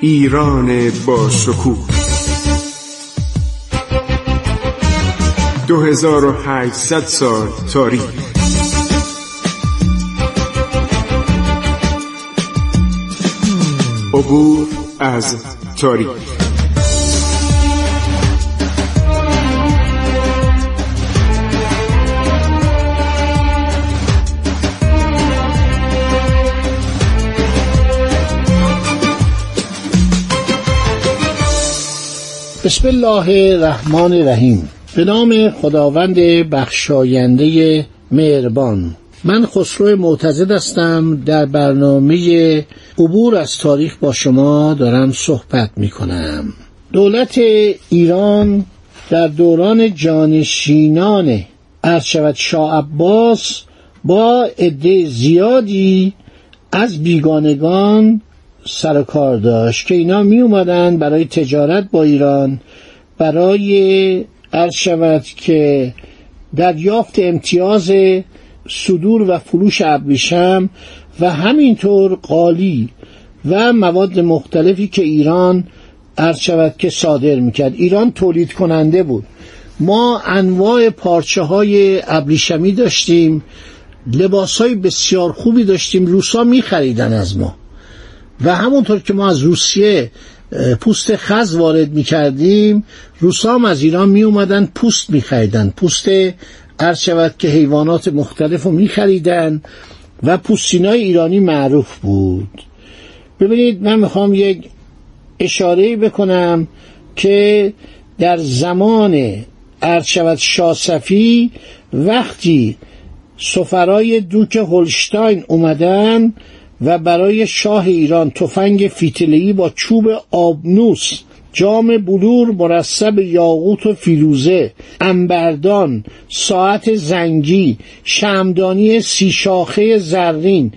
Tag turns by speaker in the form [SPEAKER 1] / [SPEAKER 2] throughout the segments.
[SPEAKER 1] ایران با شکوه 2800 سال تاریخ. عبور از تاریخ.
[SPEAKER 2] بسم الله الرحمن الرحیم. به نام خداوند بخشاینده مهربان. من خسرو معتزد هستم. در برنامه عبور از تاریخ با شما دارم صحبت می کنم دولت ایران در دوران جانشینان ارشد شاه عباس با عده زیادی از بیگانگان سر کار داشت که اینا می اومدن برای تجارت با ایران برای عرض شود که دریافت امتیاز صدور و فروش ابریشم و همینطور قالی و مواد مختلفی که ایران عرض شود که صادر می‌کرد. ایران تولید کننده بود. ما انواع پارچه های ابریشمی داشتیم لباس های بسیار خوبی داشتیم. روسا میخریدن از ما. و همونطور که ما از روسیه پوست خز وارد می کردیم روسا هم از ایران می اومدن پوست می خریدن پوست عرض شود که حیوانات مختلف رو می خریدن و پوستینای ایرانی معروف بود. ببینید من می‌خوام یک اشاره بکنم که در زمان عرض شود شاسفی وقتی سفرای دوک هولشتاین اومدن و برای شاه ایران تفنگ فیتلهی با چوب آبنوس جام بلور مرصب یاقوت و فیروزه انبردان ساعت زنگی شمدانی سی شاخه زرین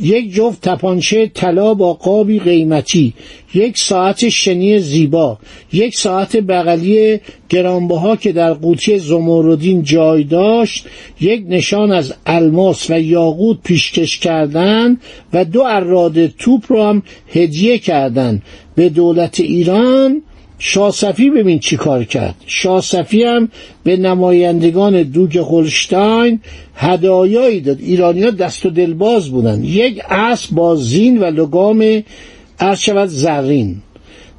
[SPEAKER 2] یک جفت تپانچه طلا با قابی قیمتی یک ساعت شنی زیبا یک ساعت بغلی گرانبها که در قوطی زمردین جای داشت یک نشان از الماس و یاقوت پیشکش کردن و دو اراده توپ رو هم هدیه کردن. به دولت ایران شاسفی ببین چی کار کرد. شاسفی هم به نمایندگان دوک هولشتاین هدایایی داد. ایرانیا دست و دلباز بودن. یک اسب با زین و لگام عرض زرین.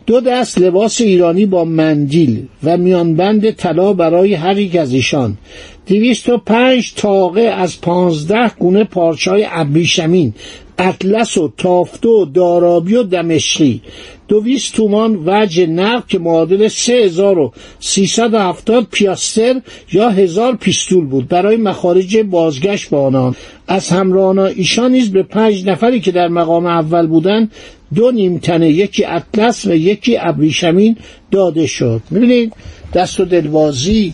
[SPEAKER 2] دو دست لباس ایرانی با مندیل و میانبند طلا برای هر یک از ایشان. دویست و پنج تاقه از پانزده گونه پارچای ابریشمین اطلس و تافته و دارابی و دمشقی. دویست تومان وجه نقد که معادل سه هزار و سیصد و هفتاد پیاستر یا هزار پیستول بود برای مخارج بازگشت با آنان. از همراهان ایشان نیز به پنج نفری که در مقام اول بودند دو نیمتنه یکی اطلس و یکی ابریشمین داده شد. می‌بینید؟ دست و دلوازی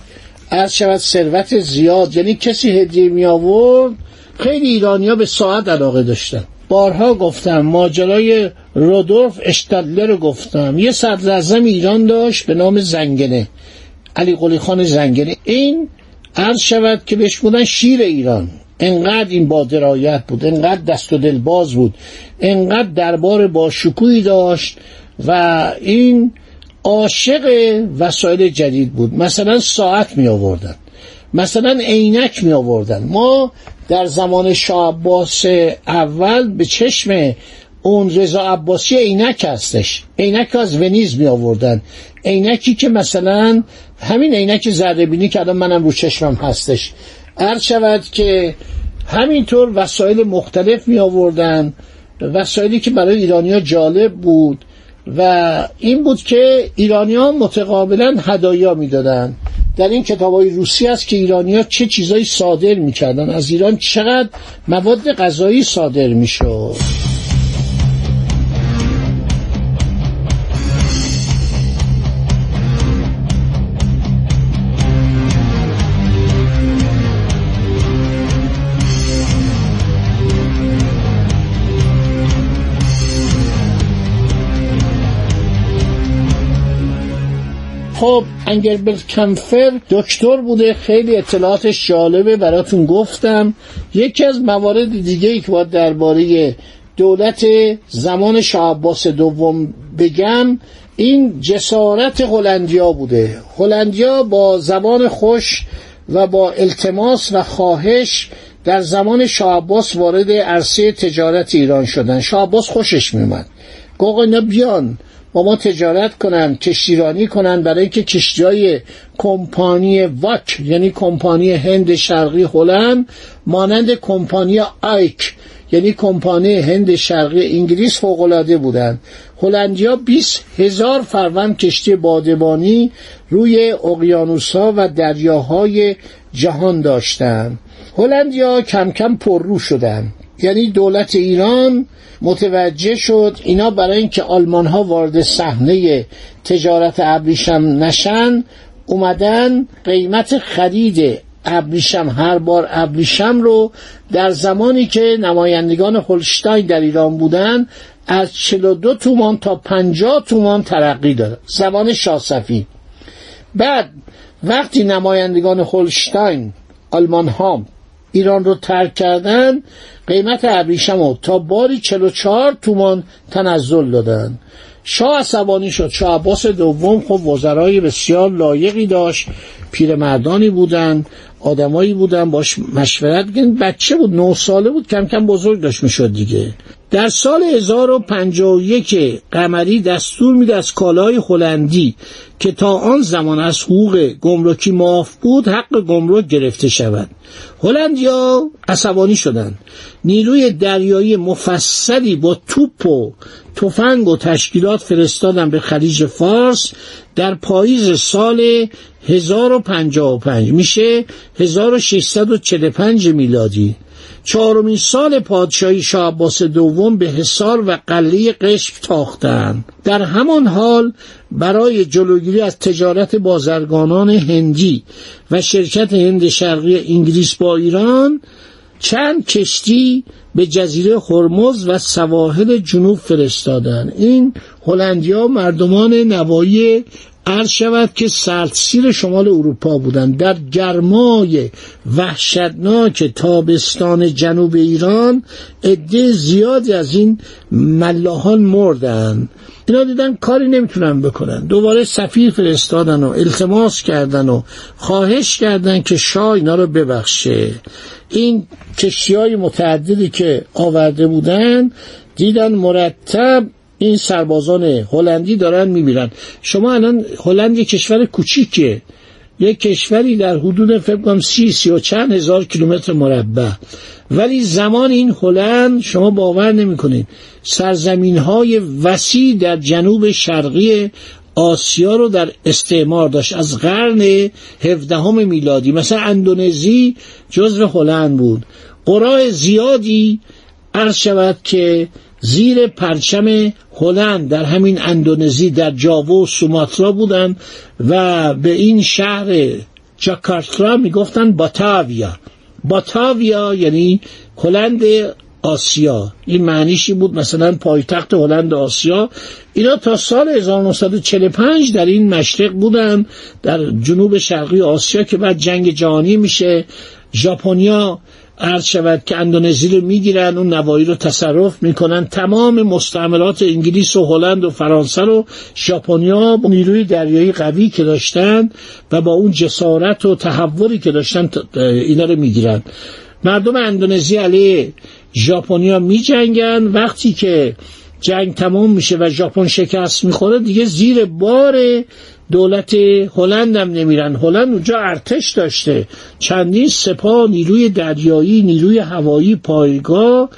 [SPEAKER 2] از شود ثروت زیاد. یعنی کسی هدیه می آورد خیلی ایرانیا به ساعت علاقه داشتن. بارها گفتم ماجرای رودولف اشتادلر رو گفتم. یه صدر ایران داشت به نام زنگنه علی قلی خان زنگنه. این عرض شود که بهش بودن شیر ایران. انقدر این با درایت بود انقدر دست و دل باز بود انقدر دربار با شکوهی داشت و این عاشق وسایل جدید بود. مثلا ساعت می آوردن مثلا عینک می آوردن. ما در زمان شاه عباس اول به چشم اون رضا عباسی عینک هستش. عینک از ونیز می آوردن. عینکی که مثلا همین عینک زربینی که الان منم رو چشمم هستش. عرض شود که همینطور وسایل مختلف می آوردن وسایلی که برای ایرانیا جالب بود و این بود که ایرانیا متقابلا هدایا می‌دادن در این کتاب های روسی است که ایرانیا چه چیزایی صادر می‌کردن از ایران چقدر مواد غذایی صادر می‌شد خب انگربرت کمفر دکتر بوده. خیلی اطلاعاتش جالبه براتون گفتم. یکی از موارد دیگه ای که باید درباره دولت زمان شاه دوم بگم این جسارت هلندیا بوده. هلندیا با زبان خوش و با التماس و خواهش در زمان شاه وارد عرصه تجارت ایران شدن. شاه خوشش میومد گفت اینا بیان. با ما تجارت کنن کشتیرانی کنن برای اینکه کشتیهای کمپانی واک یعنی کمپانی هند شرقی هلند مانند کمپانی آیک یعنی کمپانی هند شرقی انگلیس فوقالعاده بودند. هلندیا 20 هزار فروند کشتی بادبانی روی اقیانوسها و دریاهای جهان داشتند. هلندیا کم کم پررو شدند. یعنی دولت ایران متوجه شد اینا برای اینکه آلمان ها وارد صحنه تجارت ابریشم نشن اومدن قیمت خرید ابریشم هر بار ابریشم رو در زمانی که نمایندگان هولشتاین در ایران بودن از 42 تومان تا 50 تومان ترقی داد. زمان شاسفی بعد وقتی نمایندگان هولشتاین آلمان ها ایران رو ترک کردن قیمت ابریشم رو تا باری 44 تومان تنزل دادن. شاه عصبانی شد. شاه عباس دوم خب وزرای بسیار لایقی داشت. پیرمردانی بودن آدمایی بودن باش مشورت بچه بود نه ساله بود کم کم بزرگ داشت می‌شد دیگه. در سال 1051 قمری دستور میده از کالای هلندی که تا آن زمان از حقوق گمرکی معاف بود حق گمرک گرفته شود. هلندیا عصبانی شدند. نیروی دریایی مفصلی با توپ و تفنگ و تشکیلات فرستادن به خلیج فارس در پاییز سال 1055 میشه 1645 میلادی. چهارمین سال پادشاهی شاه عباس دوم به حصار و قله قشم تاختند. در همان حال برای جلوگیری از تجارت بازرگانان هندی و شرکت هند شرقی انگلیس با ایران چند کشتی به جزیره هرمز و سواحل جنوب فرستادند. این هلندیا مردمان نوایی عرض شود که سردسیر شمال اروپا بودند. در گرمای وحشتناک تابستان جنوب ایران عده زیادی از این ملاحان مردن اینا دیدن کاری نمی‌تونن بکنن. دوباره سفیر فرستادن و التماس کردن و خواهش کردن که شاه اینا رو ببخشه. این کشتی های متعددی که آورده بودن دیدن مرتب این سربازان هلندی دارن میمیرن. شما الان هلند یک کشور کوچیکه. یک کشوری در حدود فکر کنم سی سی و چند هزار کیلومتر مربع. ولی زمان این هلند شما باور نمی‌کنید. سرزمین های وسیع در جنوب شرقی آسیا رو در استعمار داشت. از قرن هفدهم میلادی. مثلا اندونزی جزو هلند بود. قرای زیادی عرض شود که زیر پرچم هلند در همین اندونزی در جاوا و سوماترا بودن و به این شهر جاکارتا می‌گفتن باتاویا. باتاویا یعنی هلند آسیا. این معنیشی بود مثلا پایتخت هلند آسیا. اینا تا سال 1945 در این مشرق بودن در جنوب شرقی آسیا که بعد جنگ جهانی میشه. ژاپنیا عرض شود که اندونزی رو می‌گیرن اون نوایی رو تصرف می‌کنن. تمام مستعملات انگلیس و هلند و فرانسه رو ژاپنیا نیروی دریایی قوی که داشتن و با اون جسارت و تحوری که داشتن اینا رو می‌گیرن. مردم اندونزی علیه ژاپنیا میجنگن. وقتی که جنگ تمام میشه و ژاپن شکست می‌خوره دیگه زیر بار دولت هلند هم نمیرن. هلند اونجا ارتش داشته. چندین سپاه نیروی دریایی نیروی هوایی پایگاه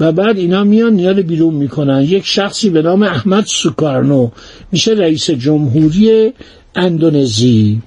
[SPEAKER 2] و بعد اینا میان نیال بیرون می‌کنن. یک شخصی به نام احمد سوکارنو. میشه رئیس جمهوری اندونزی.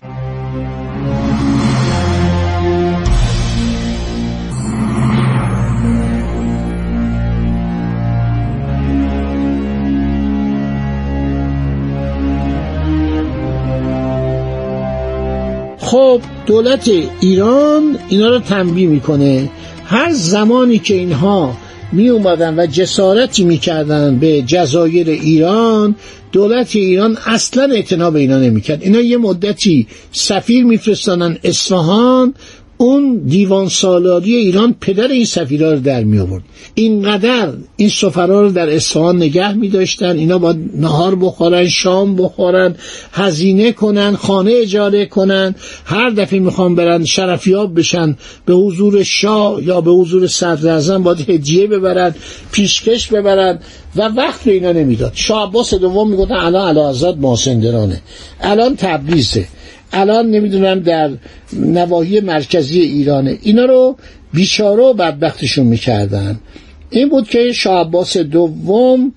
[SPEAKER 2] خب دولت ایران اینا رو تنبیه می‌کنه. هر زمانی که اینها می اومدن و جسارتی می‌کردن به جزایر ایران دولت ایران اصلا اعتنا به اینا نمی‌کرد. اینا یه مدتی سفیر میفرستانن اصفهان اون دیوان سالاری ایران پدر این سفیرها رو در می آورد. اینقدر این سفرا رو در اصفهان نگه می داشتن. اینا با نهار بخورن شام بخورن هزینه کنن خانه اجاره کنن. هر دفعه می‌خوان برن شرفیاب بشن به حضور شاه یا به حضور صدر اعظم باید هدیه ببرن پیشکش ببرن و وقت به اینا نمی‌داد. شاه عباس دوم می‌گفتن الان علی حضرت ماسندرانه الان تبریزه الان نمی‌دونم در نواحی مرکزی ایرانه اینا رو بیچاره و بدبختشون می‌کردن. این بود که شاه عباس دوم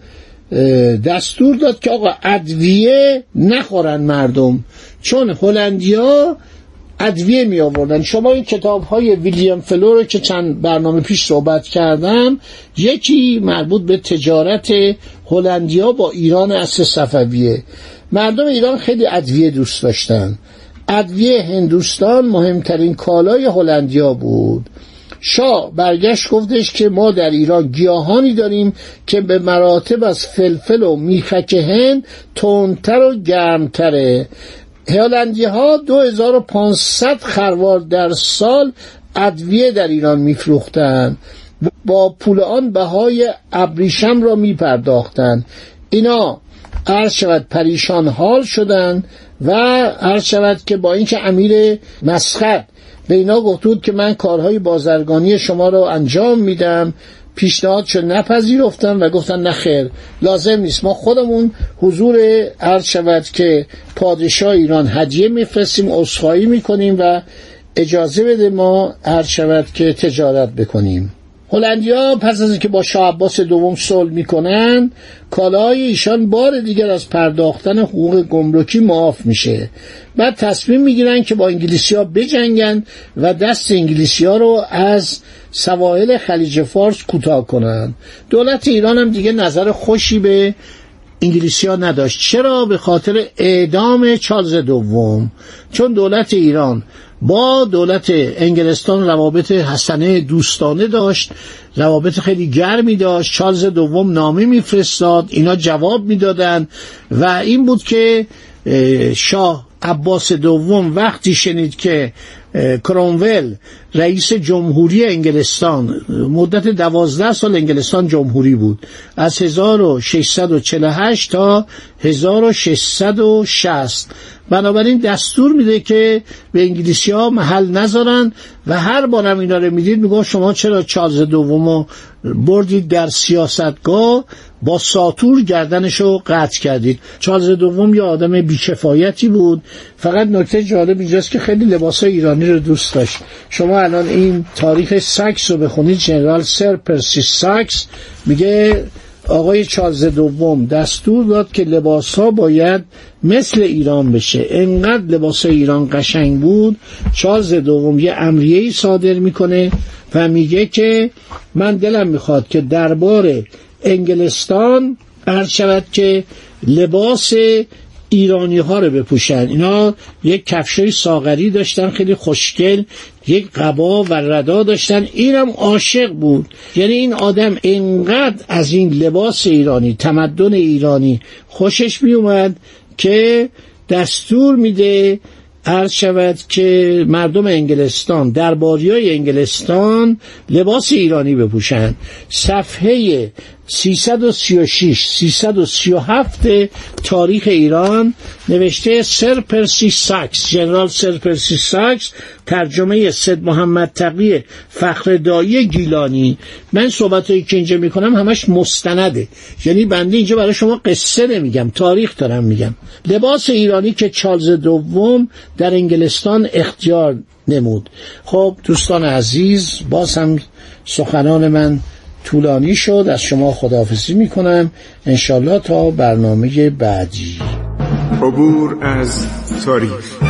[SPEAKER 2] دستور داد که آقا ادویه نخورن مردم. چون هلندیا ادویه می آوردن شما این کتاب های ویلیام فلو رو که چند برنامه پیش صحبت کردم یکی مربوط به تجارت هلندیا با ایران اصل صفویه. مردم ایران خیلی ادویه دوست داشتن. ادویه هندوستان مهمترین کالای هلندیا بود. شاه برگشت گفتش که ما در ایران گیاهانی داریم که به مراتب از فلفل و میخک هند تندتر و گرمتره. هلندی ها 2500 خروار در سال ادویه در ایران میفروختند. با پول آن بهای ابریشم را میپرداختند. اینا عرض شود پریشان حال شدن و عرض شود که با اینکه امیر مسخط به اینا گفت بود که من کارهای بازرگانی شما رو انجام میدم پیشنهاد شد نپذیرفتن و گفتن نه خیر لازم نیست. ما خودمون حضور عرض شود که پادشاه ایران هدیه میفرستیم اصخایی می‌کنیم و اجازه بده ما عرض شود که تجارت بکنیم. هلندیا پس از اینکه با شاه عباس دوم صلح می‌کنن کالای ایشان بار دیگر از پرداختن حقوق گمرکی معاف میشه. بعد تصمیم می‌گیرن که با انگلیسی ها بجنگن و دست انگلیسی رو از سواحل خلیج فارس کوتاه کنن. دولت ایران هم دیگه نظر خوشی به انگلیسی ها نداشت. چرا؟ به خاطر اعدام چارلز دوم. چون دولت ایران با دولت انگلستان روابط حسنه دوستانه داشت روابط خیلی گرمی داشت چارلز دوم نامه میفرستاد اینا جواب می‌دادند و این بود که شاه عباس دوم وقتی شنید که کرونول رئیس جمهوری انگلستان مدت دوازده سال انگلستان جمهوری بود از 1648 تا 1660 بنابراین دستور میده که به انگلیسی ها محل نذارن و هر بارم اینا رو می‌دید میگو شما چرا چارلز دوم بردید در سیاستگاه با ساتور گردنشو قطع کردید؟ چارلز دوم یه آدم بیکفایتی بود. فقط نکته جالب اینجاست که خیلی لباس ایرانی رو دوست داشت. شما الان این تاریخ سایکس رو بخونید جنرال سر پرسی سایکس میگه آقای چارلز دوم دستور داد که لباس ها باید مثل ایران بشه. انقدر لباس ایران قشنگ بود. چارلز دوم یه امریه صادر می‌کنه و میگه که من دلم می‌خواد که دربار انگلستان عرض شود که لباس ایرانی ها رو بپوشن. اینا یک کفشای ساغری داشتن خیلی خوشگل. یک قبا و ردا داشتن. اینم عاشق بود. یعنی این آدم انقدر از این لباس ایرانی تمدن ایرانی خوشش می اومد که دستور میده عرض شود که مردم انگلستان درباری های انگلستان لباس ایرانی بپوشند صفحه 336 337 تاریخ ایران نوشته سر پرسی ساکس جنرال سر پرسی ساکس ترجمه سید محمد تقی فخردایی گیلانی. من صحبت هایی که اینجا می‌کنم همش مستنده. یعنی بنده اینجا برای شما قصه نمیگم تاریخ دارم میگم. لباس ایرانی که چارلز دوم در انگلستان اختیار نمود. خب دوستان عزیز باز هم سخنان من طولانی شد. از شما خداحافظی می‌کنم. انشالله تا برنامه بعدی.
[SPEAKER 1] عبور از تاریخ.